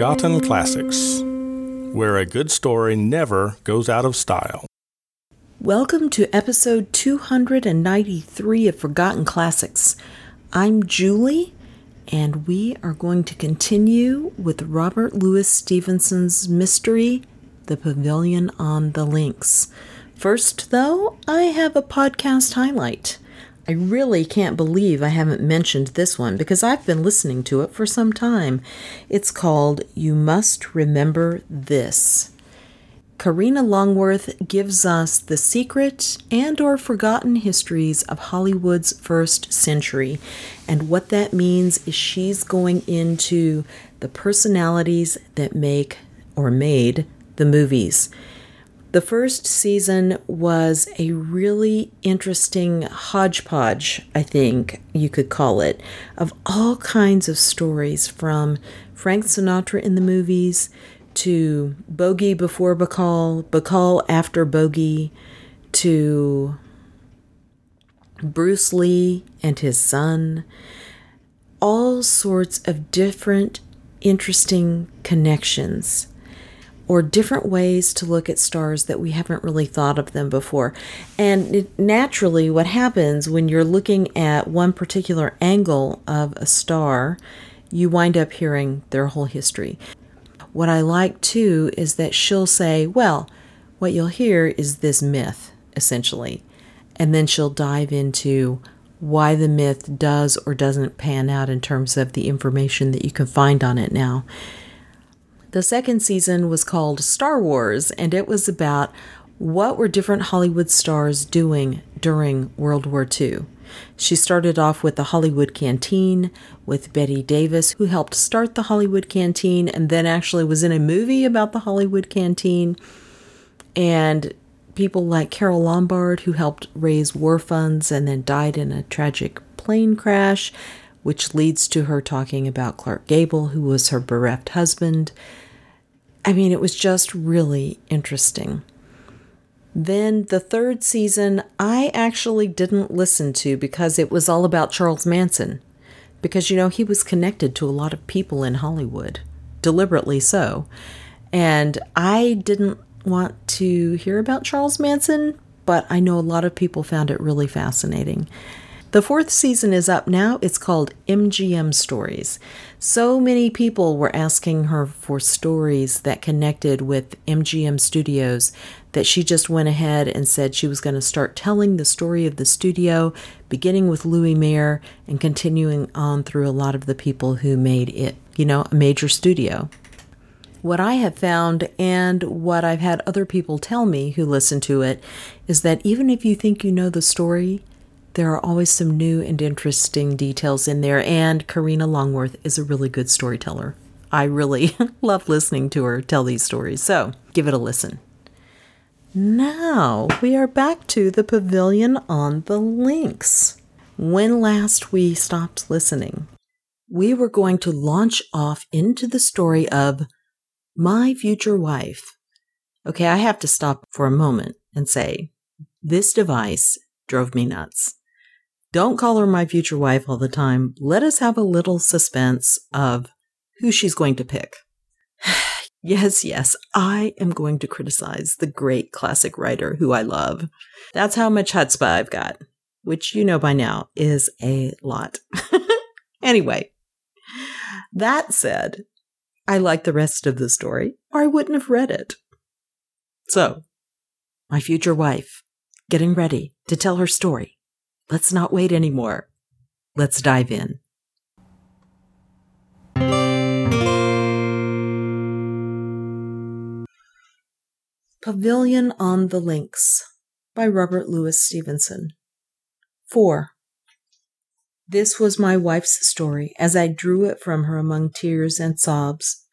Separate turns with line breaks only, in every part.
Forgotten Classics, where a good story never goes out of style.
Welcome to episode 293 of Forgotten Classics. I'm Julie, and we are going to continue with Robert Louis Stevenson's mystery, The Pavilion on the Links. First, though, I have a podcast highlight. I really can't believe I haven't mentioned this one because I've been listening to it for some time. It's called You Must Remember This. Karina Longworth gives us the secret and or forgotten histories of Hollywood's first century. And what that means is she's going into the personalities that make or made the movies. The first season was a really interesting hodgepodge, I think you could call it, of all kinds of stories from Frank Sinatra in the movies to Bogey before Bacall, Bacall after Bogey, to Bruce Lee and his son. All sorts of different, interesting connections or different ways to look at stars that we haven't really thought of them before. And it, naturally, what happens when you're looking at one particular angle of a star, you wind up hearing their whole history. What I like too is that she'll say, Well, what you'll hear is this myth, essentially. And then she'll dive into why the myth does or doesn't pan out in terms of the information that you can find on it now. The second season was called Star Wars, and it was about what were different Hollywood stars doing during World War II. She started off with the Hollywood Canteen with Bette Davis, who helped start the Hollywood Canteen and then actually was in a movie about the Hollywood Canteen. And people like Carole Lombard, who helped raise war funds and then died in a tragic plane crash, which leads to her talking about Clark Gable, who was her bereft husband. I mean, it was just really interesting. Then the third season, I actually didn't listen to because it was all about Charles Manson. Because, you know, he was connected to a lot of people in Hollywood, deliberately so. And I didn't want to hear about Charles Manson, but I know a lot of people found it really fascinating. The fourth season is up now. It's called MGM Stories. So many people were asking her for stories that connected with MGM Studios that she just went ahead and said she was going to start telling the story of the studio, beginning with Louis Mayer and continuing on through a lot of the people who made it, you know, a major studio. What I have found and what I've had other people tell me who listen to it is that even if you think you know the story, there are always some new and interesting details in there, and Karina Longworth is a really good storyteller. I really love listening to her tell these stories, so give it a listen. Now we are back to the pavilion on the links. When last we stopped listening, we were going to launch off into the story of my future wife. Okay, I have to stop for a moment and say this device drove me nuts. Don't call her my future wife all the time. Let us have a little suspense of who she's going to pick. yes, yes, I am going to criticize the great classic writer who I love. That's how much chutzpah I've got, which you know by now is a lot. anyway, that said, I like the rest of the story, or I wouldn't have read it. So, my future wife, getting ready to tell her story Let's not wait anymore. Let's dive in. Pavilion on the Links by Robert Louis Stevenson. 4. This was my wife's story as I drew it from her among tears and sobs.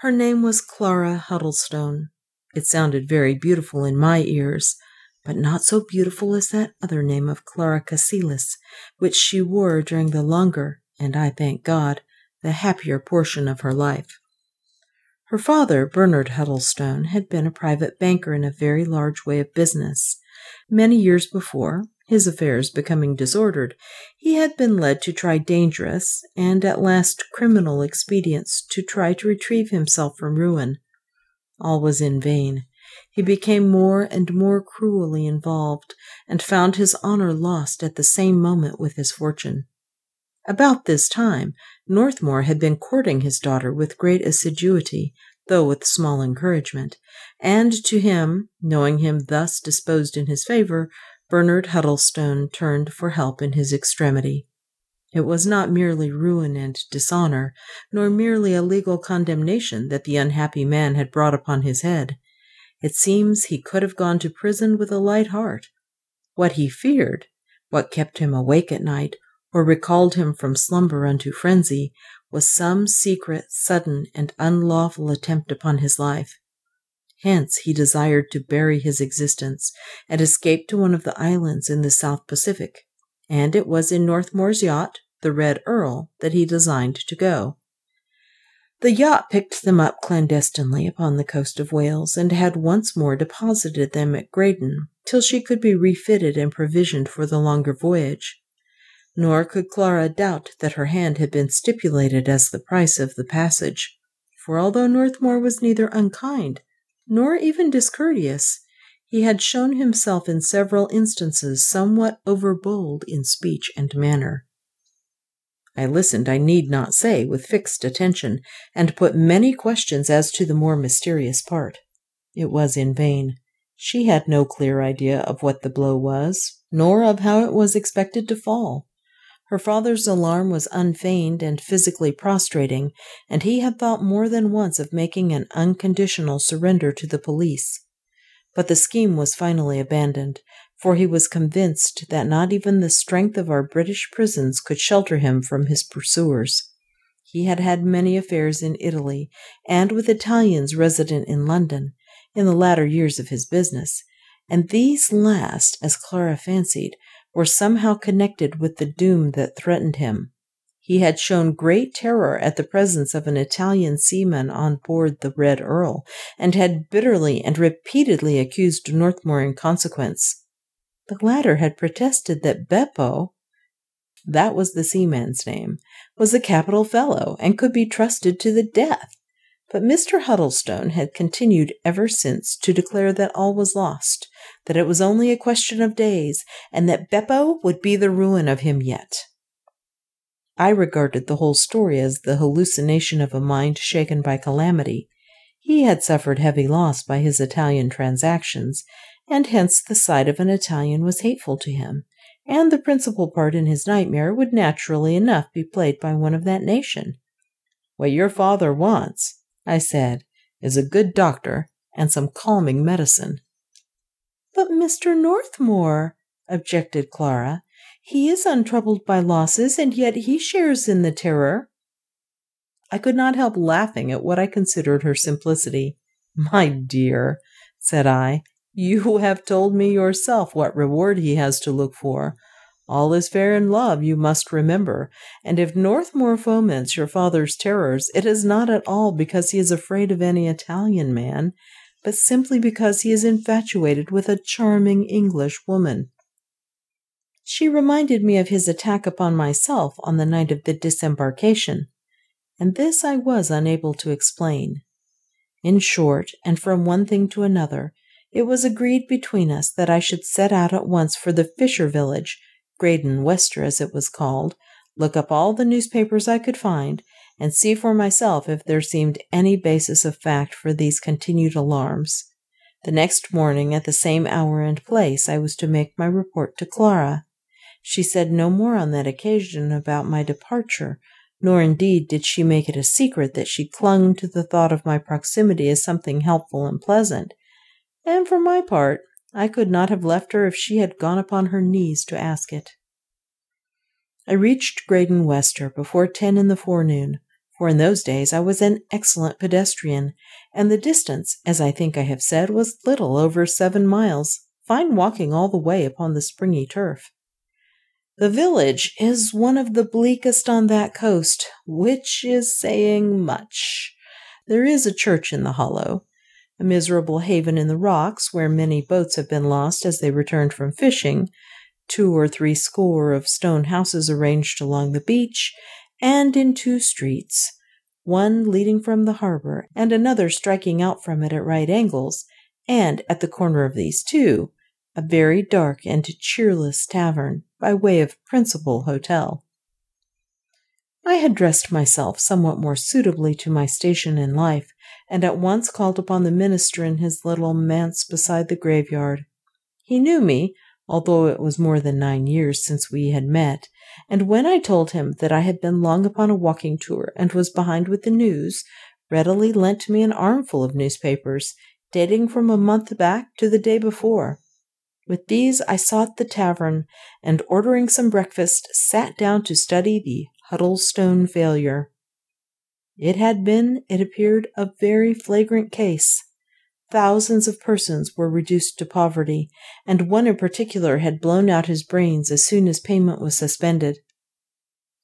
Her name was Clara Huddlestone. It sounded very beautiful in my ears, but not so beautiful as that other name of Clara Cassilis, which she wore during the longer, and I thank God, the happier portion of her life. Her father, Bernard Huddlestone, had been a private banker in a very large way of business. Many years before, his affairs becoming disordered, he had been led to try dangerous and at last criminal expedients to try to retrieve himself from ruin. All was in vain. He became more and more cruelly involved, and found his honor lost at the same moment with his fortune. About this time, Northmour had been courting his daughter with great assiduity, though with small encouragement, and to him, knowing him thus disposed in his favor, Bernard Huddlestone turned for help in his extremity. It was not merely ruin and dishonor, nor merely a legal condemnation that the unhappy man had brought upon his head. It seems he could have gone to prison with a light heart. What he feared, what kept him awake at night, or recalled him from slumber unto frenzy, was some secret, sudden, and unlawful attempt upon his life. Hence he desired to bury his existence and escape to one of the islands in the South Pacific, and it was in Northmour's yacht, the Red Earl, that he designed to go. The yacht picked them up clandestinely upon the coast of Wales and had once more deposited them at Graden till she could be refitted and provisioned for the longer voyage. Nor could Clara doubt that her hand had been stipulated as the price of the passage, for although Northmour was neither unkind nor even discourteous. He had shown himself in several instances somewhat overbold in speech and manner. I listened, I need not say, with fixed attention, and put many questions as to the more mysterious part. It was in vain. She had no clear idea of what the blow was, nor of how it was expected to fall. Her father's alarm was unfeigned and physically prostrating, and he had thought more than once of making an unconditional surrender to the police. But the scheme was finally abandoned, for he was convinced that not even the strength of our British prisons could shelter him from his pursuers. He had had many affairs in Italy, and with Italians resident in London, in the latter years of his business, and these last, as Clara fancied, were somehow connected with the doom that threatened him. He had shown great terror at the presence of an Italian seaman on board the Red Earl, and had bitterly and repeatedly accused Northmour in consequence. The latter had protested that Beppo, that was the seaman's name, was a capital fellow and could be trusted to the death. But Mr. Huddlestone had continued ever since to declare that all was lost, that it was only a question of days, and that Beppo would be the ruin of him yet. I regarded the whole story as the hallucination of a mind shaken by calamity. He had suffered heavy loss by his Italian transactions, and hence the sight of an Italian was hateful to him, and the principal part in his nightmare would naturally enough be played by one of that nation. What your father wants, I said, is a good doctor and some calming medicine.
But Mr. Northmour, objected Clara, he is untroubled by losses, and yet he shares in the terror.
I could not help laughing at what I considered her simplicity. My dear, said I, you have told me yourself what reward he has to look for. All is fair in love, you must remember, and if Northmour foments your father's terrors, it is not at all because he is afraid of any Italian man, but simply because he is infatuated with a charming English woman. She reminded me of his attack upon myself on the night of the disembarkation, and this I was unable to explain. In short, and from one thing to another, it was agreed between us that I should set out at once for the fisher village Graden Wester as it was called, look up all the newspapers I could find, and see for myself if there seemed any basis of fact for these continued alarms. The next morning, at the same hour and place, I was to make my report to Clara. She said no more on that occasion about my departure, nor indeed did she make it a secret that she clung to the thought of my proximity as something helpful and pleasant. And for my part, I could not have left her if she had gone upon her knees to ask it. I reached Graden Wester before ten in the forenoon, for in those days I was an excellent pedestrian, and the distance, as I think I have said, was little over seven miles, fine walking all the way upon the springy turf. The village is one of the bleakest on that coast, which is saying much. There is a church in the hollow, a miserable haven in the rocks where many boats have been lost as they returned from fishing, two or three score of stone houses arranged along the beach, and in two streets, one leading from the harbor and another striking out from it at right angles, and at the corner of these two, a very dark and cheerless tavern by way of principal hotel. I had dressed myself somewhat more suitably to my station in life, and at once called upon the minister in his little manse beside the graveyard. He knew me, although it was more than nine years since we had met, and when I told him that I had been long upon a walking tour and was behind with the news, readily lent me an armful of newspapers, dating from a month back to the day before. With these I sought the tavern, and ordering some breakfast, sat down to study the Huddlestone failure. It had been, it appeared, a very flagrant case. Thousands of persons were reduced to poverty, and one in particular had blown out his brains as soon as payment was suspended.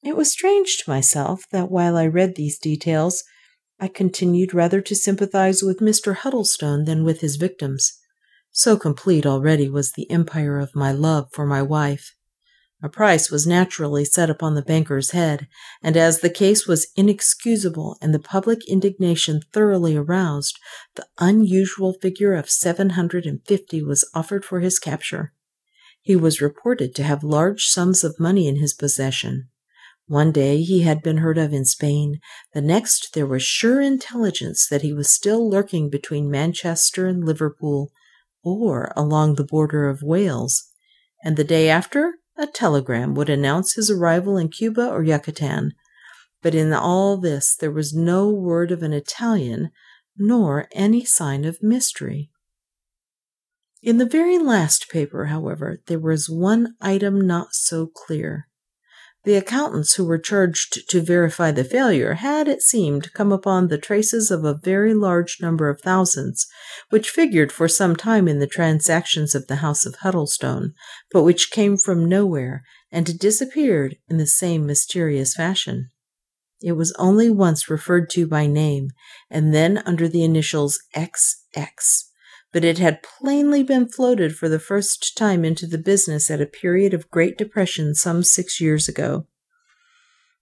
It was strange to myself that while I read these details, I continued rather to sympathize with Mr. Huddlestone than with his victims. So complete already was the empire of my love for my wife. A price was naturally set upon the banker's head, and as the case was inexcusable and the public indignation thoroughly aroused, the unusual figure of seven hundred and fifty was offered for his capture. He was reported to have large sums of money in his possession. One day he had been heard of in Spain, the next there was sure intelligence that he was still lurking between Manchester and Liverpool, or along the border of Wales, and the day after a telegram would announce his arrival in Cuba or Yucatan. But in all this there was no word of an Italian, nor any sign of mystery. In the very last paper, however, there was one item not so clear. The accountants who were charged to verify the failure had, it seemed, come upon the traces of a very large number of thousands, which figured for some time in the transactions of the house of Huddlestone, but which came from nowhere and disappeared in the same mysterious fashion. It was only once referred to by name, and then under the initials XX, but it had plainly been floated for the first time into the business at a period of great depression some six years ago.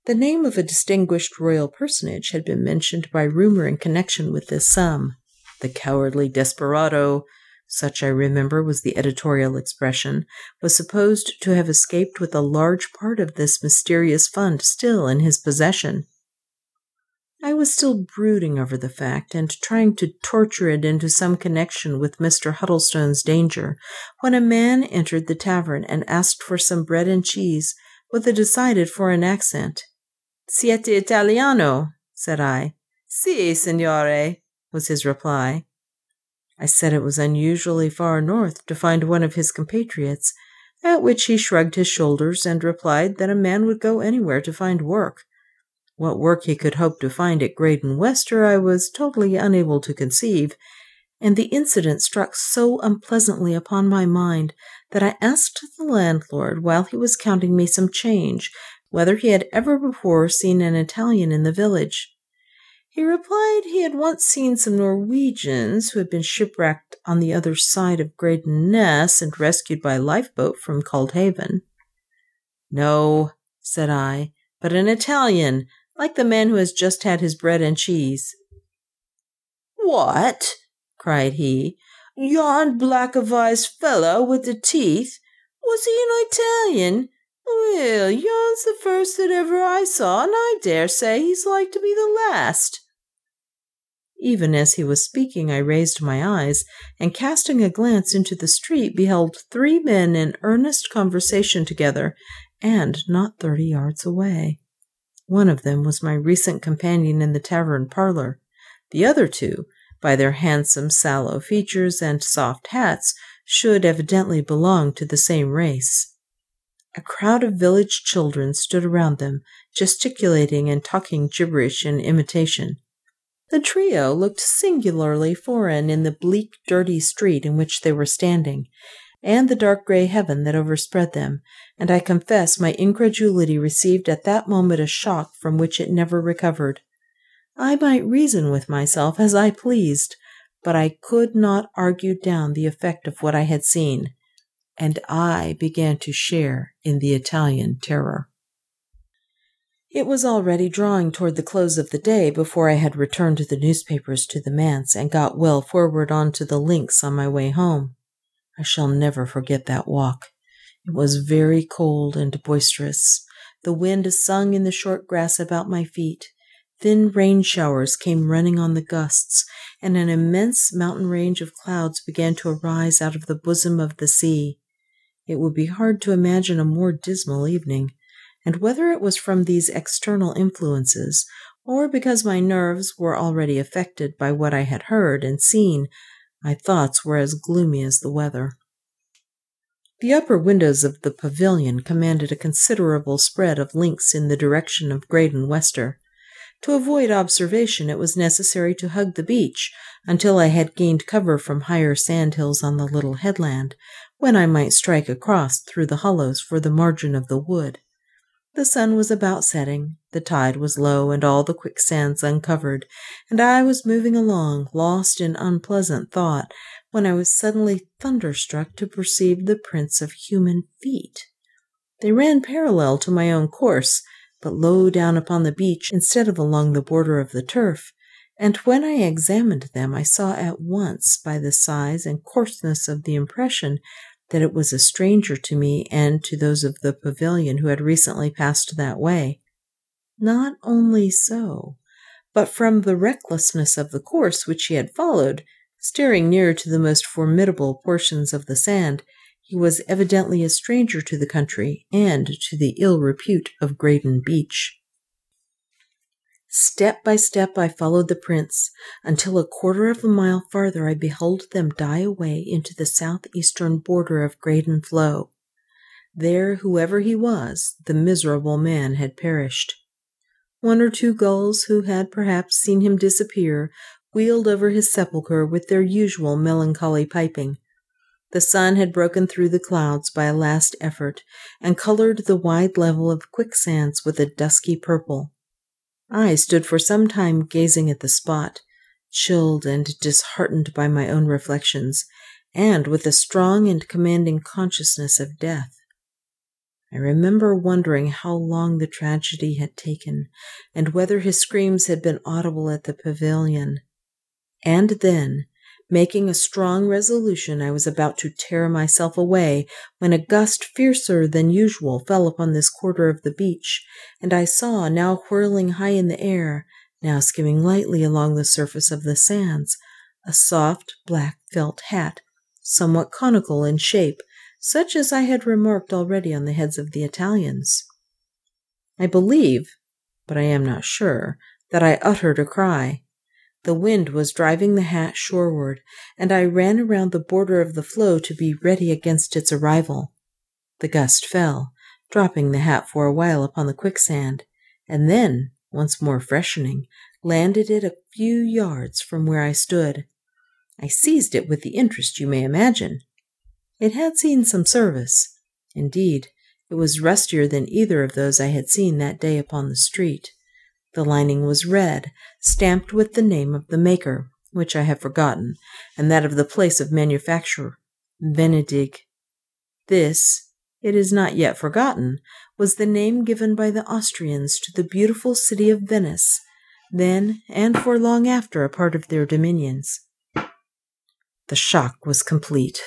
The name of a distinguished royal personage had been mentioned by rumor in connection with this sum. The cowardly desperado, such I remember was the editorial expression, was supposed to have escaped with a large part of this mysterious fund still in his possession. I was still brooding over the fact and trying to torture it into some connection with Mr. Huddlestone's danger when a man entered the tavern and asked for some bread and cheese with a decided foreign accent. Siete Italiano? said I. Si, signore, was his reply. I said it was unusually far north to find one of his compatriots, at which he shrugged his shoulders and replied that a man would go anywhere to find work what work he could hope to find at Graden Wester I was totally unable to conceive, and the incident struck so unpleasantly upon my mind that I asked the landlord while he was counting me some change whether he had ever before seen an Italian in the village. He replied he had once seen some Norwegians who had been shipwrecked on the other side of Graden Ness and rescued by lifeboat from Cauldhaven. No, said I, but an Italian, like the man who has just had his bread and cheese.
What? cried he. Yon black avised fellow with the teeth? Was he an Italian? Well, yon's the first that ever I saw, and I dare say he's like to be the last.
Even as he was speaking, I raised my eyes, and casting a glance into the street, beheld three men in earnest conversation together, and not thirty yards away. One of them was my recent companion in the tavern parlor. The other two, by their handsome, sallow features and soft hats, should evidently belong to the same race. A crowd of village children stood around them, gesticulating and talking gibberish in imitation. The trio looked singularly foreign in the bleak, dirty street in which they were standing, and the dark gray heaven that overspread them, and I confess my incredulity received at that moment a shock from which it never recovered. I might reason with myself as I pleased, but I could not argue down the effect of what I had seen. and I began to share in the Italian terror. It was already drawing toward the close of the day before I had returned the newspapers to the manse and got well forward on to the links on my way home. I shall never forget that walk. It was very cold and boisterous. The wind sung in the short grass about my feet. Thin rain showers came running on the gusts, and an immense mountain range of clouds began to arise out of the bosom of the sea. It would be hard to imagine a more dismal evening and whether it was from these external influences or because my nerves were already affected by what I had heard and seen, my thoughts were as gloomy as the weather. The upper windows of the pavilion commanded a considerable spread of links in the direction of Graden Wester. To avoid observation, it was necessary to hug the beach until I had gained cover from higher sandhills on the little headland, when I might strike across through the hollows for the margin of the wood. The sun was about setting, the tide was low, and all the quicksands uncovered, and I was moving along, lost in unpleasant thought, when I was suddenly thunderstruck to perceive the prints of human feet. They ran parallel to my own course, but low down upon the beach instead of along the border of the turf, and when I examined them I saw at once by the size and coarseness of the impression that it was a stranger to me and to those of the pavilion who had recently passed that way. Not only so, but from the recklessness of the course which he had followed, steering near to the most formidable portions of the sand, he was evidently a stranger to the country and to the ill repute of Graden Beach. Step by step I followed the prints, until a quarter of a mile farther I beheld them die away into the southeastern border of Graden Floe. There, whoever he was, the miserable man had perished. One or two gulls, who had perhaps seen him disappear, wheeled over his sepulchre with their usual melancholy piping. The sun had broken through the clouds by a last effort, and colored the wide level of quicksands with a dusky purple. I stood for some time gazing at the spot, chilled and disheartened by my own reflections, and with a strong and commanding consciousness of death. I remember wondering how long the tragedy had taken, and whether his screams had been audible at the pavilion. And then, Making a strong resolution, I was about to tear myself away when a gust fiercer than usual fell upon this quarter of the beach, and I saw, now whirling high in the air, now skimming lightly along the surface of the sands, a soft black felt hat, somewhat conical in shape, such as I had remarked already on the heads of the Italians. I believe, but I am not sure, that I uttered a cry. The wind was driving the hat shoreward, and I ran around the border of the floe to be ready against its arrival. The gust fell, dropping the hat for a while upon the quicksand, and then, once more freshening, landed it a few yards from where I stood. I seized it with the interest you may imagine. It had seen some service. Indeed, it was rustier than either of those I had seen that day upon the street. The lining was red, stamped with the name of the maker, which I have forgotten, and that of the place of manufacture, Venedig. This, it is not yet forgotten, was the name given by the Austrians to the beautiful city of Venice, then and for long after a part of their dominions. The shock was complete.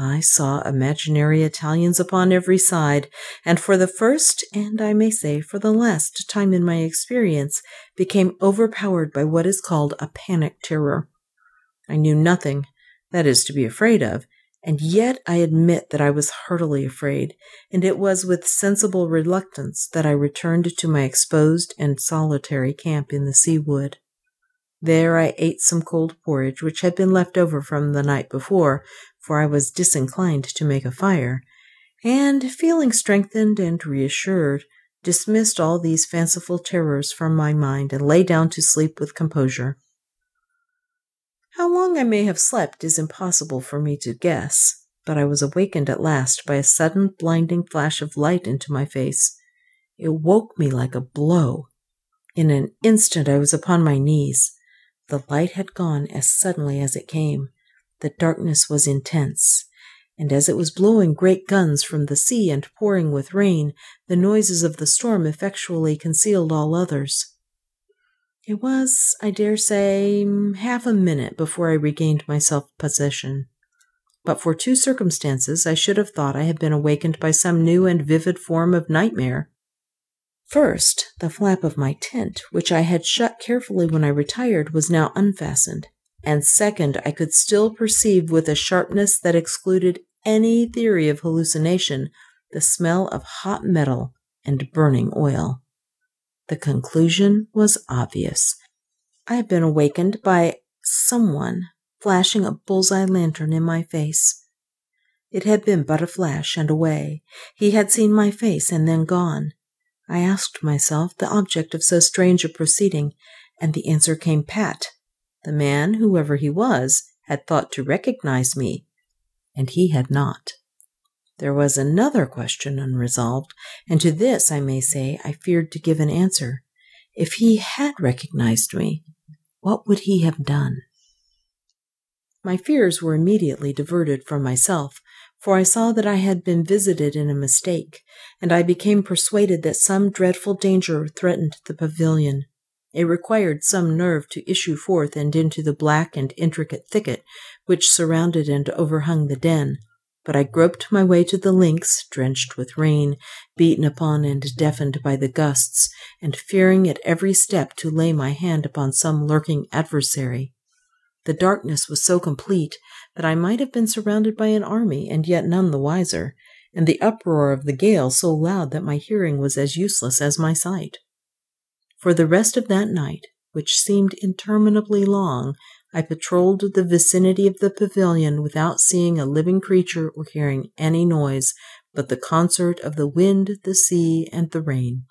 I saw imaginary Italians upon every side, and for the first, and I may say for the last time in my experience, became overpowered by what is called a panic terror. I knew nothing that is to be afraid of, and yet I admit that I was heartily afraid, and it was with sensible reluctance that I returned to my exposed and solitary camp in the sea wood. There I ate some cold porridge which had been left over from the night before, for I was disinclined to make a fire, and, feeling strengthened and reassured, dismissed all these fanciful terrors from my mind and lay down to sleep with composure. How long I may have slept is impossible for me to guess, but I was awakened at last by a sudden blinding flash of light into my face. It woke me like a blow. In an instant I was upon my knees. The light had gone as suddenly as it came. The darkness was intense, and as it was blowing great guns from the sea and pouring with rain, the noises of the storm effectually concealed all others. It was, I dare say, half a minute before I regained my self possession. But for two circumstances, I should have thought I had been awakened by some new and vivid form of nightmare. First, the flap of my tent, which I had shut carefully when I retired, was now unfastened. And second, I could still perceive with a sharpness that excluded any theory of hallucination the smell of hot metal and burning oil. The conclusion was obvious. I had been awakened by someone flashing a bullseye lantern in my face. It had been but a flash and away. He had seen my face and then gone. I asked myself the object of so strange a proceeding, and the answer came pat. The man, whoever he was, had thought to recognize me, and he had not. There was another question unresolved, and to this, I may say, I feared to give an answer. If he had recognized me, what would he have done? My fears were immediately diverted from myself, for I saw that I had been visited in a mistake, and I became persuaded that some dreadful danger threatened the pavilion. It required some nerve to issue forth and into the black and intricate thicket which surrounded and overhung the den, but I groped my way to the links, drenched with rain, beaten upon and deafened by the gusts, and fearing at every step to lay my hand upon some lurking adversary. The darkness was so complete that I might have been surrounded by an army and yet none the wiser, and the uproar of the gale so loud that my hearing was as useless as my sight. For the rest of that night, which seemed interminably long, I patrolled the vicinity of the pavilion without seeing a living creature or hearing any noise but the concert of the wind, the sea, and the rain.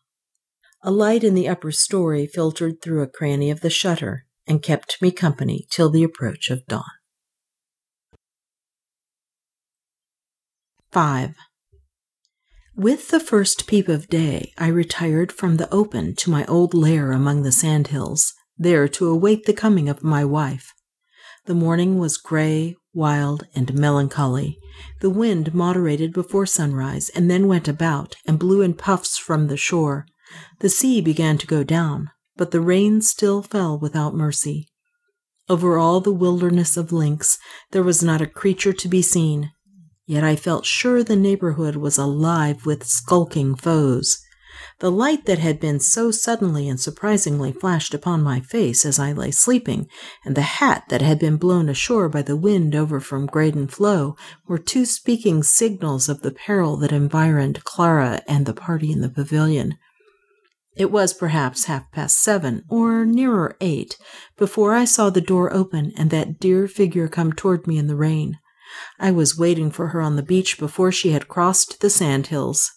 A light in the upper story filtered through a cranny of the shutter and kept me company till the approach of dawn. 5. With the first peep of day, I retired from the open to my old lair among the sandhills, there to await the coming of my wife. The morning was gray, wild, and melancholy. The wind moderated before sunrise and then went about and blew in puffs from the shore. The sea began to go down, but the rain still fell without mercy. Over all the wilderness of links there was not a creature to be seen, yet I felt sure the neighborhood was alive with skulking foes. The light that had been so suddenly and surprisingly flashed upon my face as I lay sleeping, and the hat that had been blown ashore by the wind over from Graden Floe, were two speaking signals of the peril that environed Clara and the party in the pavilion. It was perhaps half past seven, or nearer eight, before I saw the door open and that dear figure come toward me in the rain. I was waiting for her on the beach before she had crossed the sand hills.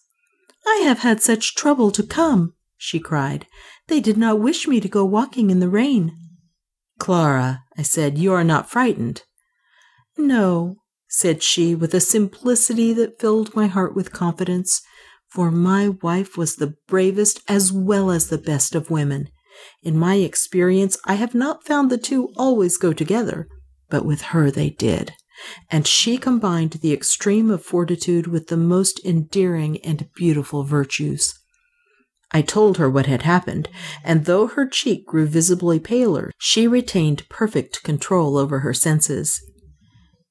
I have had such trouble to come, she cried. They did not wish me to go walking in the rain. Clara, I said, you are not frightened. No, said she, with a simplicity that filled my heart with confidence for my wife was the bravest as well as the best of women. In my experience, I have not found the two always go together, but with her they did. And she combined the extreme of fortitude with the most endearing and beautiful virtues. I told her what had happened, and though her cheek grew visibly paler, she retained perfect control over her senses.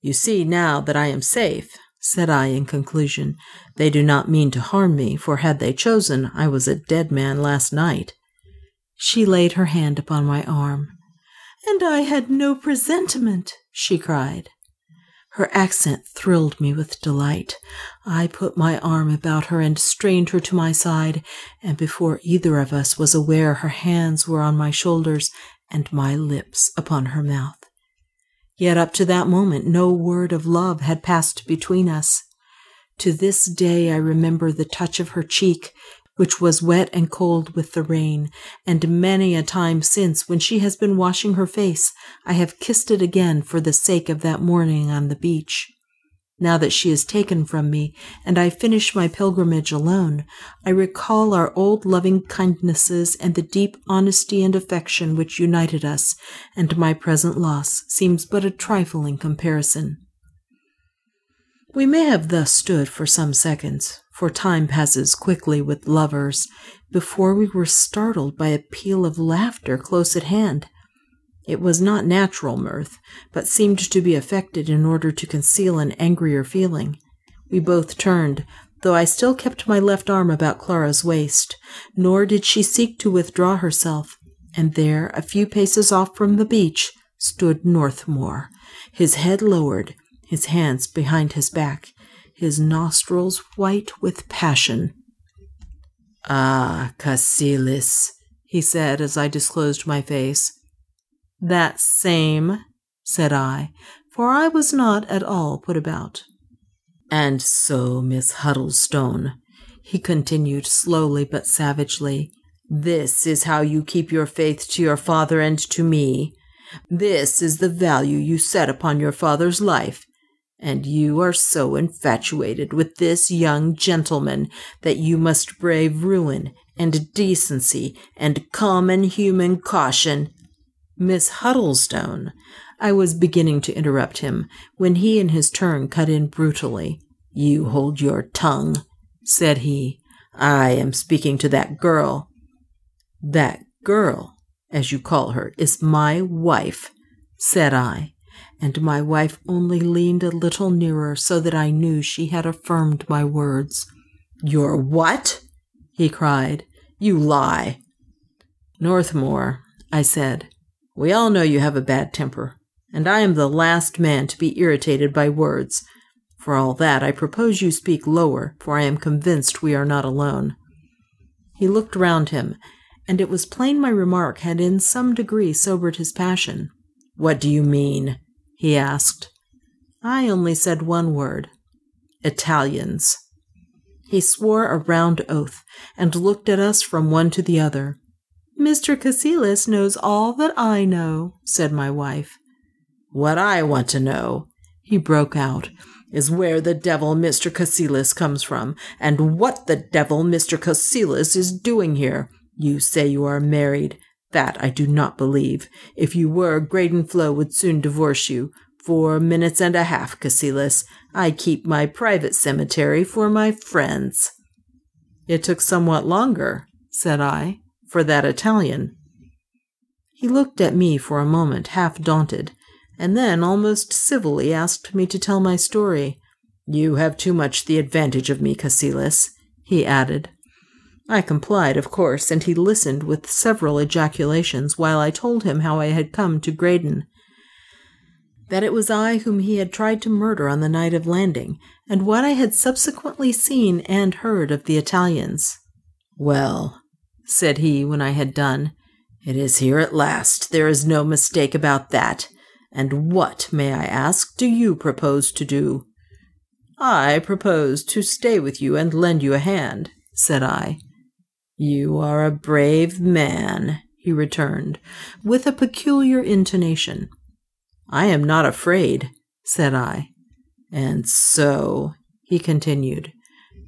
You see now that I am safe, said I in conclusion. They do not mean to harm me, for had they chosen, I was a dead man last night. She laid her hand upon my arm. And I had no presentiment, she cried. Her accent thrilled me with delight. I put my arm about her and strained her to my side, and before either of us was aware, her hands were on my shoulders and my lips upon her mouth. Yet up to that moment, no word of love had passed between us. To this day, I remember the touch of her cheek, which was wet and cold with the rain, and many a time since, when she has been washing her face, I have kissed it again for the sake of that morning on the beach. Now that she is taken from me, and I finish my pilgrimage alone, I recall our old loving kindnesses and the deep honesty and affection which united us, and my present loss seems but a trifle in comparison. We may have thus stood for some seconds, for time passes quickly with lovers, before we were startled by a peal of laughter close at hand. It was not natural mirth, but seemed to be affected in order to conceal an angrier feeling. We both turned, though I still kept my left arm about Clara's waist, nor did she seek to withdraw herself, and there, a few paces off from the beach, stood Northmour, his head lowered, his hands behind his back, his nostrils white with passion.
Ah, Cassilis, he said as I disclosed my face.
That same, said I, for I was not at all put about.
And so, Miss Huddlestone, he continued slowly but savagely, this is how you keep your faith to your father and to me. This is the value you set upon your father's life. And you are so infatuated with this young gentleman that you must brave ruin and decency and common human caution.
Miss Huddlestone, I was beginning to interrupt him when he in his turn cut in brutally.
You hold your tongue, said he. I am speaking to that girl.
That girl, as you call her, is my wife, said I and my wife only leaned a little nearer so that I knew she had affirmed my words.
Your what? he cried. You lie.
Northmour, I said, we all know you have a bad temper, and I am the last man to be irritated by words. For all that, I propose you speak lower, for I am convinced we are not alone. He looked round him, and it was plain my remark had in some degree sobered his passion.
What do you mean?
He asked. I only said one word Italians. He swore a round oath and looked at us from one to the other. Mr. Cassilis knows all that I know, said my wife.
What I want to know, he broke out, is where the devil Mr. Cassilis comes from, and what the devil Mr. Cassilis is doing here. You say you are married. That I do not believe. If you were, Graden Floe would soon divorce you. Four minutes and a half, Cassilis. I keep my private cemetery for my friends.
It took somewhat longer, said I, for that Italian. He looked at me for a moment, half daunted, and then almost civilly asked me to tell my story.
You have too much the advantage of me, Cassilis, he added.
I complied, of course, and he listened with several ejaculations while I told him how I had come to Graden. That it was I whom he had tried to murder on the night of landing, and what I had subsequently seen and heard of the Italians.
Well, said he when I had done, it is here at last. There is no mistake about that. And what, may I ask, do you propose to do?
I propose to stay with you and lend you a hand, said I.
You are a brave man, he returned, with a peculiar intonation.
I am not afraid, said I.
And so, he continued,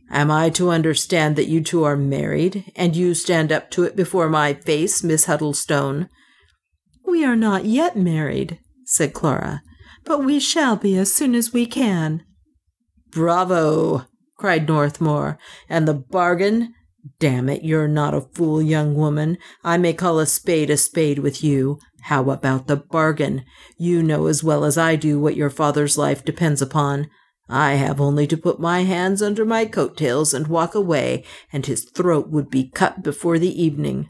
am I to understand that you two are married, and you stand up to it before my face, Miss Huddlestone?
We are not yet married, said Clara, but we shall be as soon as we can.
Bravo! cried Northmour. And the bargain? Damn it, you're not a fool, young woman. I may call a spade a spade with you. How about the bargain? You know as well as I do what your father's life depends upon. I have only to put my hands under my coat tails and walk away, and his throat would be cut before the evening.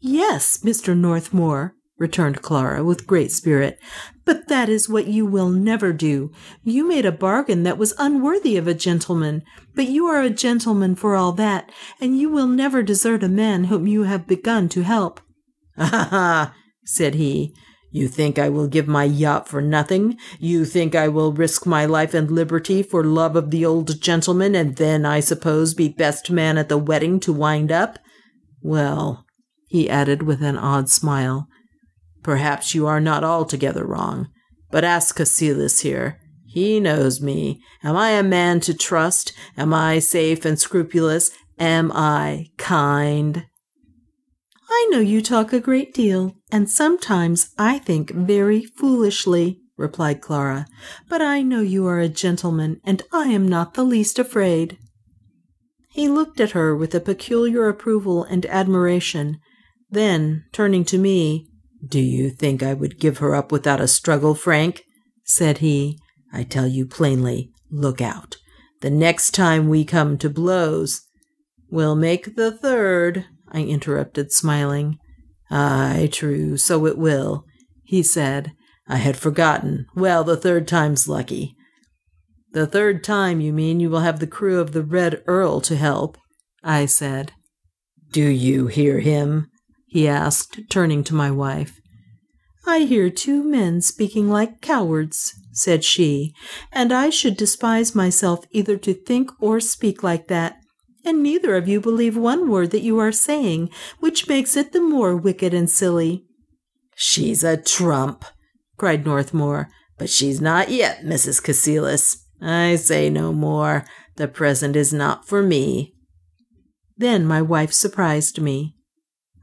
Yes, Mr. Northmour, returned Clara with great spirit. But that is what you will never do. You made a bargain that was unworthy of a gentleman, but you are a gentleman for all that, and you will never desert a man whom you have begun to help.
Ha ha! said he. You think I will give my yacht for nothing? You think I will risk my life and liberty for love of the old gentleman, and then, I suppose, be best man at the wedding to wind up? Well, he added with an odd smile, Perhaps you are not altogether wrong. But ask Cassilis here. He knows me. Am I a man to trust? Am I safe and scrupulous? Am I kind?
I know you talk a great deal, and sometimes I think very foolishly, replied Clara, but I know you are a gentleman, and I am not the least afraid. He looked at her with a peculiar approval and admiration. Then, turning to me, Do you think I would give her up without a struggle, Frank? said he. I tell you plainly, look out. The next time we come to blows, we'll make the third, I interrupted, smiling. Ay, true, so it will, he said. I had forgotten. Well, the third time's lucky. The third time, you mean, you will have the crew of the Red Earl to help, I said. Do you hear him? He asked, turning to my wife. I hear two men speaking like cowards, said she, and I should despise myself either to think or speak like that. And neither of you believe one word that you are saying, which makes it the more wicked and silly. She's a trump, cried Northmour, but she's not yet, Mrs. Cassilis. I say no more. The present is not for me. Then my wife surprised me.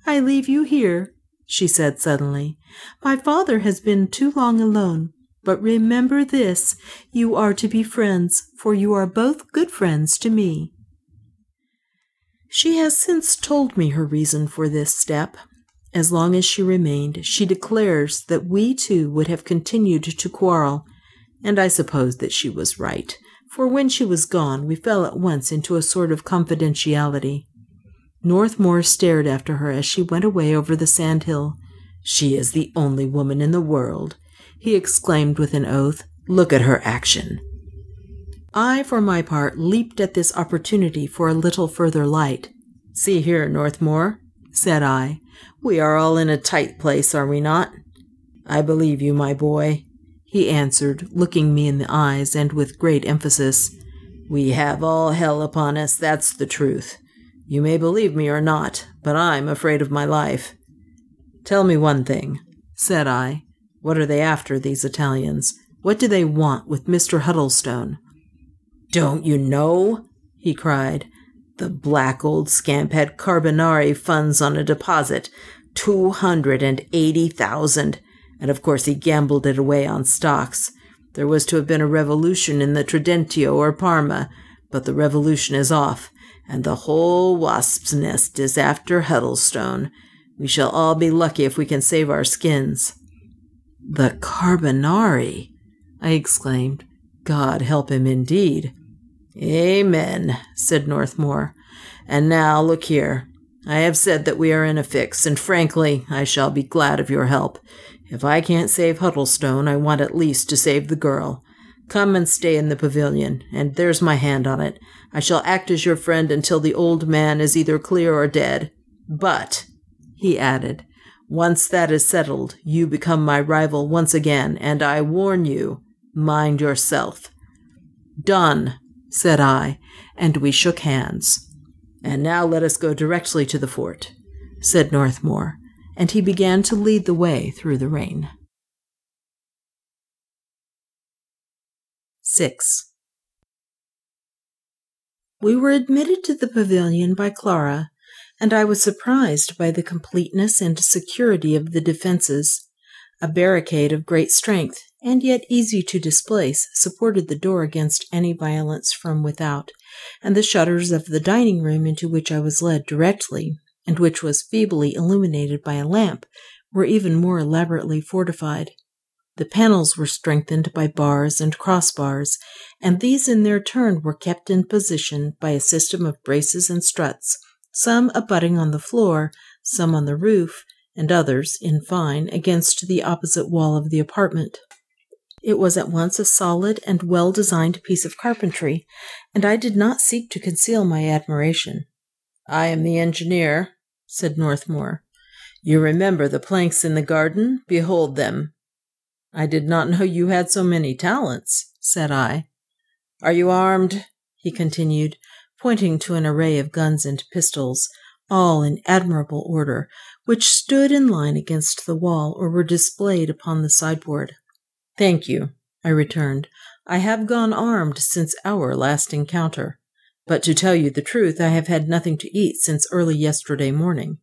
I leave you here, she said suddenly. My father has been too long alone. But remember this you are to be friends, for you are both good friends to me. She has since told me her reason for this step. As long as she remained, she declares that we two would have continued to quarrel, and I suppose that she was right, for when she was gone, we fell at once into a sort of confidentiality. Northmour stared after her as she went away over the sandhill. She is the only woman in the world, he exclaimed with an oath. Look at her action. I, for my part, leaped at this opportunity for a little further light. See here, Northmour, said I, we are all in a tight place, are we not? I believe you, my boy, he answered, looking me in the eyes and with great emphasis. We have all hell upon us, that's the truth. You may believe me or not, but I'm afraid of my life. Tell me one thing, said I. What are they after, these Italians? What do they want with Mr. Huddlestone? Don't you know? he cried. The black old scamp had Carbonari funds on a deposit, two hundred and eighty thousand, and of course he gambled it away on stocks. There was to have been a revolution in the Trentino or Parma, but the revolution is off, and the whole wasp's nest is after Huddlestone. We shall all be lucky if we can save our skins. The Carbonari! I exclaimed. God help him indeed. Amen, said Northmour. And now look here. I have said that we are in a fix, and frankly, I shall be glad of your help. If I can't save Huddlestone, I want at least to save the girl. Come and stay in the pavilion, and there's my hand on it. I shall act as your friend until the old man is either clear or dead. But, he added, once that is settled, you become my rival once again, and I warn you, mind yourself. Done, said I, and we shook hands. And now let us go directly to the fort, said Northmour, and he began to lead the way through the rain. 6. We were admitted to the pavilion by Clara, and I was surprised by the completeness and security of the defenses. A barricade of great strength, and yet easy to displace, supported the door against any violence from without, and the shutters of the dining room into which I was led directly, and which was feebly illuminated by a lamp, were even more elaborately fortified. The panels were strengthened by bars and crossbars, and these in their turn were kept in position by a system of braces and struts, some abutting on the floor, some on the roof, and others, in fine, against the opposite wall of the apartment. It was at once a solid and well designed piece of carpentry, and I did not seek to conceal my admiration. I am the engineer, said Northmour. You remember the planks in the garden? Behold them. I did not know you had so many talents, said I. Are you armed? he continued, pointing to an array of guns and pistols, all in admirable order, which stood in line against the wall or were displayed upon the sideboard. Thank you, I returned. I have gone armed since our last encounter. But to tell you the truth, I have had nothing to eat since early yesterday morning.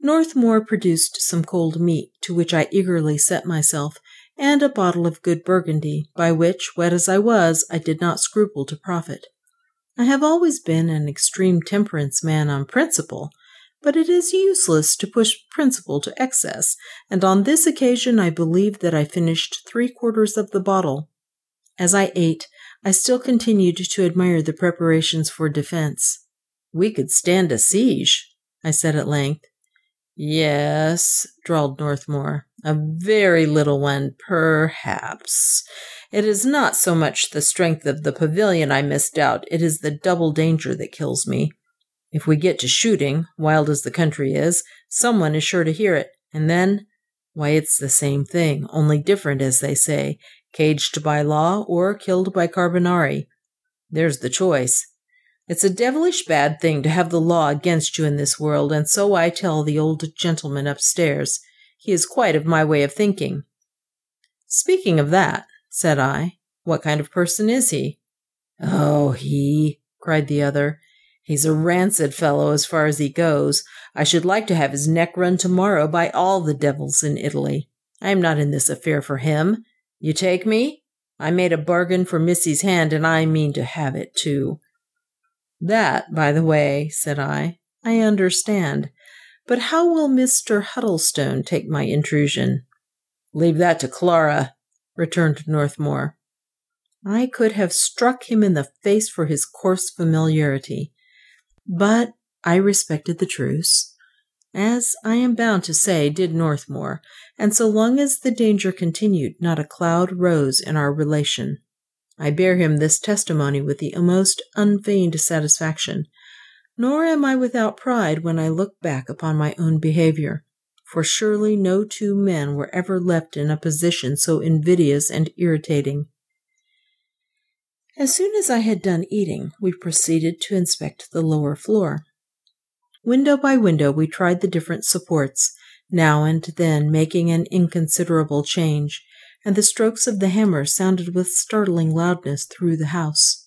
Northmour produced some cold meat, to which I eagerly set myself, and a bottle of good burgundy, by which, wet as I was, I did not scruple to profit. I have always been an extreme temperance man on principle, but it is useless to push principle to excess, and on this occasion I believe that I finished three quarters of the bottle. As I ate, I still continued to admire the preparations for defense. We could stand a siege, I said at length.
Yes, drawled Northmour, a very little one, perhaps. It is not so much the strength of the pavilion I misdoubt, it is the double danger that kills me. If we get to shooting, wild as the country is, someone is sure to hear it, and then, why, it's the same thing, only different, as they say, caged by law or killed by Carbonari. There's the choice. It's a devilish bad thing to have the law against you in this world, and so I tell the old gentleman upstairs. He is quite of my way of thinking. Speaking of that, said I, what kind of person is he? Oh, he, cried the other. He's a rancid fellow as far as he goes. I should like to have his neck run tomorrow by all the devils in Italy. I am not in this affair for him. You take me? I made a bargain for Missy's hand, and I mean to have it too.
That, by the way, said I, I understand. But how will Mr. Huddlestone take my intrusion?
Leave that to Clara, returned Northmour.
I could have struck him in the face for his coarse familiarity. But I respected the truce, as I am bound to say did Northmour, and so long as the danger continued, not a cloud rose in our relation. I bear him this testimony with the most unfeigned satisfaction, nor am I without pride when I look back upon my own behavior, for surely no two men were ever left in a position so invidious and irritating. As soon as I had done eating, we proceeded to inspect the lower floor. Window by window, we tried the different supports, now and then making an inconsiderable change, and the strokes of the hammer sounded with startling loudness through the house.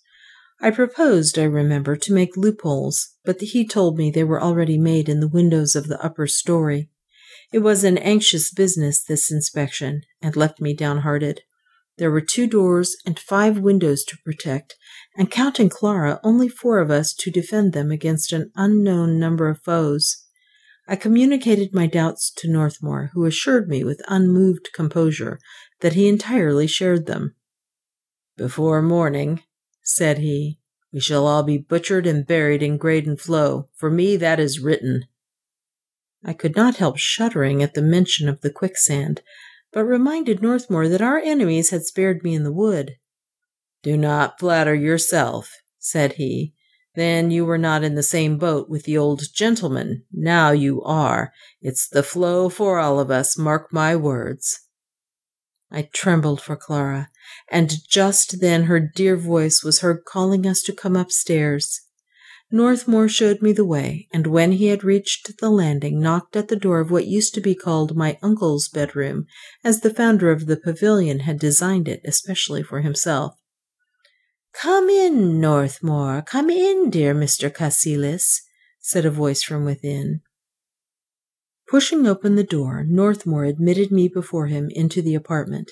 I proposed, I remember, to make loopholes, but he told me they were already made in the windows of the upper story. It was an anxious business, this inspection, and left me downhearted. There were two doors and five windows to protect, and counting Clara, only four of us to defend them against an unknown number of foes. I communicated my doubts to Northmour, who assured me with unmoved composure that he entirely shared them.
Before morning, said he, we shall all be butchered and buried in Graden Floe. For me, that is written.
I could not help shuddering at the mention of the quicksand, but reminded Northmour that our enemies had spared me in the wood.
Do not flatter yourself, said he. Then you were not in the same boat with the old gentleman. Now you are. It's the floe for all of us, mark my words.
I trembled for Clara, and just then her dear voice was heard calling us to come upstairs. Northmour showed me the way, and when he had reached the landing, knocked at the door of what used to be called my uncle's bedroom, as the founder of the pavilion had designed it especially for himself.
Come in, Northmour, come in, dear Mr. Cassilis, said a voice from within.
Pushing open the door, Northmour admitted me before him into the apartment.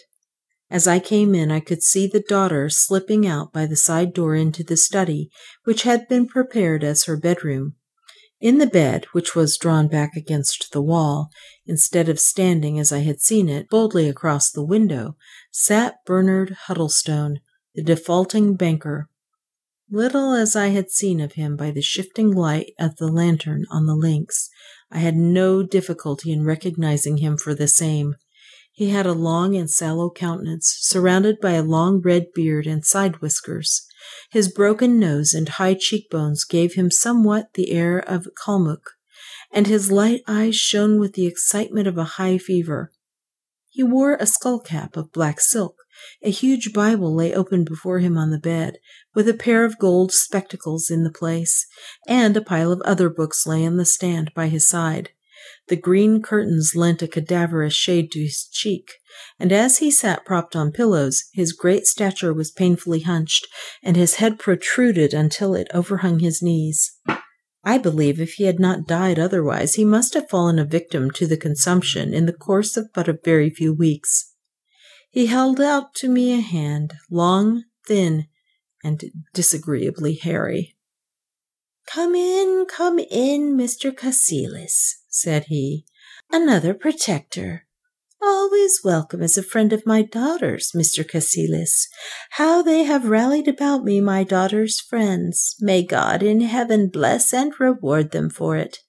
As I came in, I could see the daughter slipping out by the side door into the study, which had been prepared as her bedroom. In the bed, which was drawn back against the wall, instead of standing as I had seen it, boldly across the window, sat Bernard Huddlestone, the defaulting banker. Little as I had seen of him by the shifting light of the lantern on the links, I had no difficulty in recognizing him for the same. He had a long and sallow countenance, surrounded by a long red beard and side whiskers. His broken nose and high cheekbones gave him somewhat the air of Kalmuck, and his light eyes shone with the excitement of a high fever. He wore a skull cap of black silk. A huge Bible lay open before him on the bed, with a pair of gold spectacles in the place, and a pile of other books lay on the stand by his side. The green curtains lent a cadaverous shade to his cheek, and as he sat propped on pillows, his great stature was painfully hunched, and his head protruded until it overhung his knees. I believe if he had not died otherwise, he must have fallen a victim to the consumption in the course of but a very few weeks.
He held out to me a hand, long, thin, and disagreeably hairy.
Come in, come in, Mr. Cassilis, said he. Another protector. Always welcome as a friend of my daughter's, Mr. Cassilis. How they have rallied about me, my daughter's friends. May God in heaven bless and reward them for it.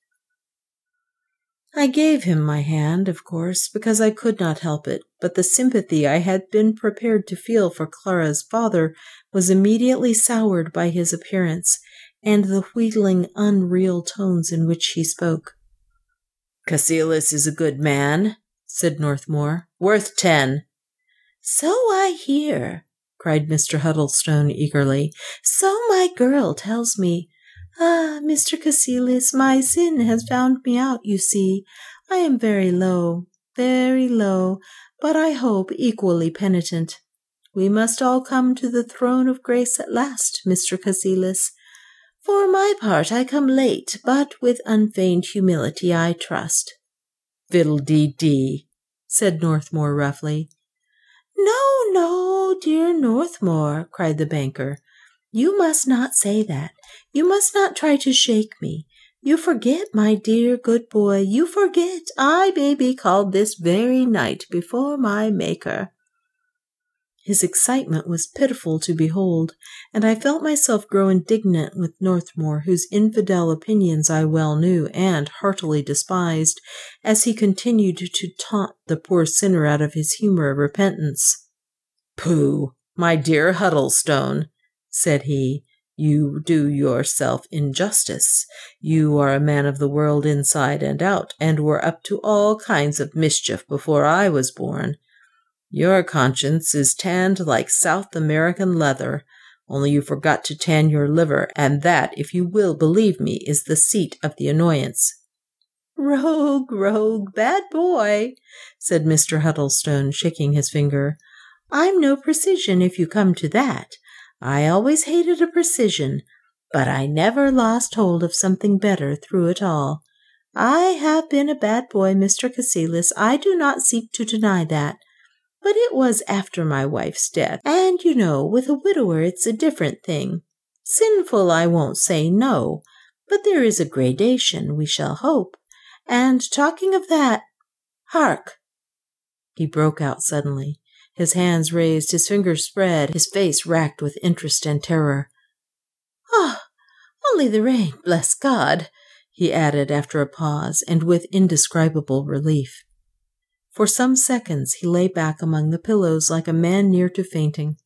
I gave him my hand, of course, because I could not help it, but the sympathy I had been prepared to feel for Clara's father was immediately soured by his appearance and the wheedling, unreal tones in which he spoke.
Cassilis is a good man, said Northmour, worth ten. So I hear, cried Mr. Huddlestone eagerly. So my girl tells me.
Ah, Mr. Cassilis, my sin has found me out, you see. I am very low, very low, but I hope equally penitent. We must all come to the throne of grace at last, Mr. Cassilis.
For my part, I come late, but with unfeigned humility, I trust.
Fiddle-dee-dee, said Northmour roughly.
No, no, dear Northmour, cried the banker. You must not say that. You must not try to shake me. You forget, my dear good boy, you forget I may be called this very night before my Maker.
His excitement was pitiful to behold, and I felt myself grow indignant with Northmour, whose infidel opinions I well knew and heartily despised, as he continued to taunt the poor sinner out of his humor of repentance.
Pooh, my dear Huddlestone, said he, you do yourself injustice. You are a man of the world inside and out, and were up to all kinds of mischief before I was born. Your conscience is tanned like South American leather, only you forgot to tan your liver, and that, if you will believe me, is the seat of the annoyance.
Rogue, rogue, bad boy, said Mr. Huddlestone, shaking his finger. I'm no precisian if you come to that. I always hated a precisian, but I never lost hold of something better through it all. I have been a bad boy, Mr. Cassilis. I do not seek to deny that. But it was after my wife's death, and you know, with a widower it's a different thing. Sinful, I won't say no, but there is a gradation, we shall hope. And talking of that, hark! He broke out suddenly, his hands raised, his fingers spread, his face racked with interest and terror.
Ah, oh, only the rain, bless God, he added after a pause, and with indescribable relief.
For some seconds he lay back among the pillows like a man near to fainting.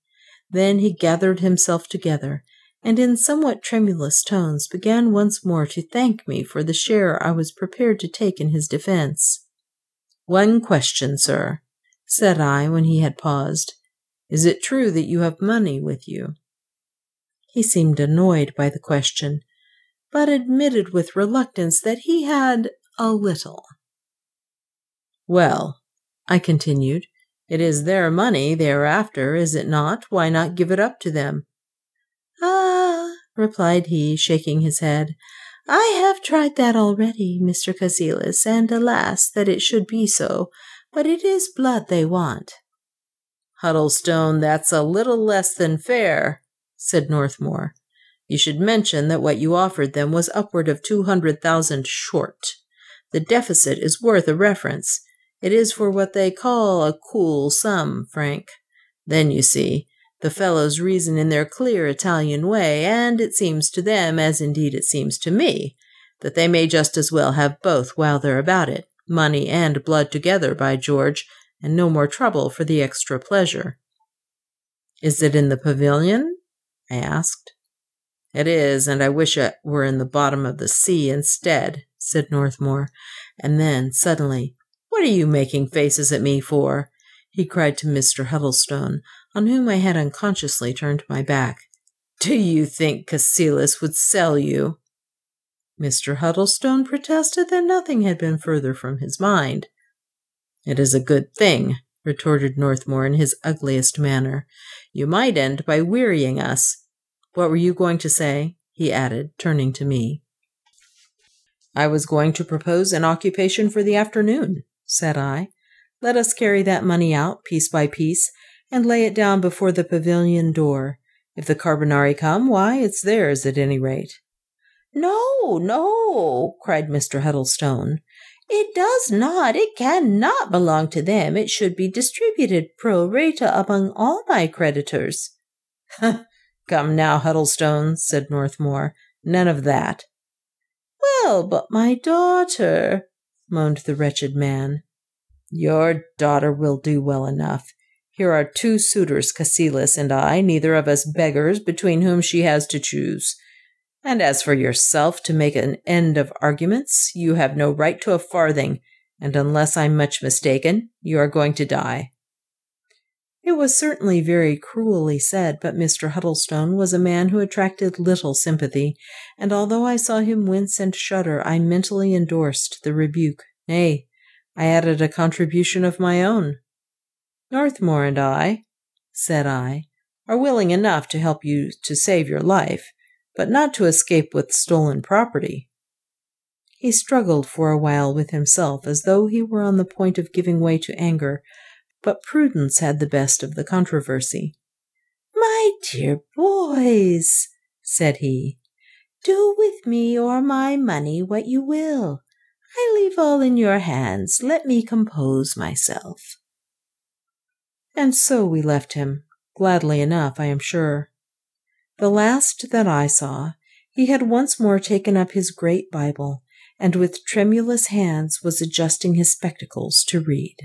Then he gathered himself together, and in somewhat tremulous tones began once more to thank me for the share I was prepared to take in his defence.
One question, sir, said I when he had paused. Is it true that you have money with you?
He seemed annoyed by the question, but admitted with reluctance that he had a little.
Well, I continued. It is their money they are after, is it not? Why not give it up to them?
Ah, replied he, shaking his head, I have tried that already, Mr. Cassilis, and alas, that it should be so, but it is blood they want.
Huddlestone, that's a little less than fair, said Northmour. You should mention that what you offered them was upward of two hundred thousand short. The deficit is worth a reference. It is for what they call a cool sum, Frank. Then, you see, the fellows reason in their clear Italian way, and it seems to them, as indeed it seems to me, that they may just as well have both while they're about it money and blood together, by George, and no more trouble for the extra pleasure. Is it in the pavilion? I asked. It is, and I wish it were in the bottom of the sea instead, said Northmour, and then, suddenly, what are you making faces at me for? he cried to Mr. Huddlestone, on whom I had unconsciously turned my back. Do you think Cassilis would sell you? Mr. Huddlestone protested that nothing had been further from his mind. It is a good thing, retorted Northmour in his ugliest manner. You might end by wearying us. What were you going to say? he added, turning to me. I was going to propose an occupation for the afternoon, said I. Let us carry that money out, piece by piece, and lay it down before the pavilion door. If the Carbonari come, why, it's theirs at any rate.
No, no, cried Mr. Huddlestone. It does not, it cannot belong to them. It should be distributed pro rata among all my creditors.
Come now, Huddlestone, said Northmour. None of that.
Well, but my daughter, moaned the wretched man.
Your daughter will do well enough. Here are two suitors, Cassilis and I, neither of us beggars, between whom she has to choose. And as for yourself, to make an end of arguments, you have no right to a farthing, and unless I'm much mistaken, you are going to die. It was certainly very cruelly said, but Mr. Huddlestone was a man who attracted little sympathy, and although I saw him wince and shudder, I mentally endorsed the rebuke. Nay, I added a contribution of my own. Northmour and I, said I, are willing enough to help you to save your life, but not to escape with stolen property. He struggled for a while with himself as though he were on the point of giving way to anger, but prudence had the best of the controversy.
My dear boys, said he, do with me or my money what you will. I leave all in your hands. Let me compose myself.
And so we left him, gladly enough, I am sure. The last that I saw, he had once more taken up his great Bible, and with tremulous hands was adjusting his spectacles to read.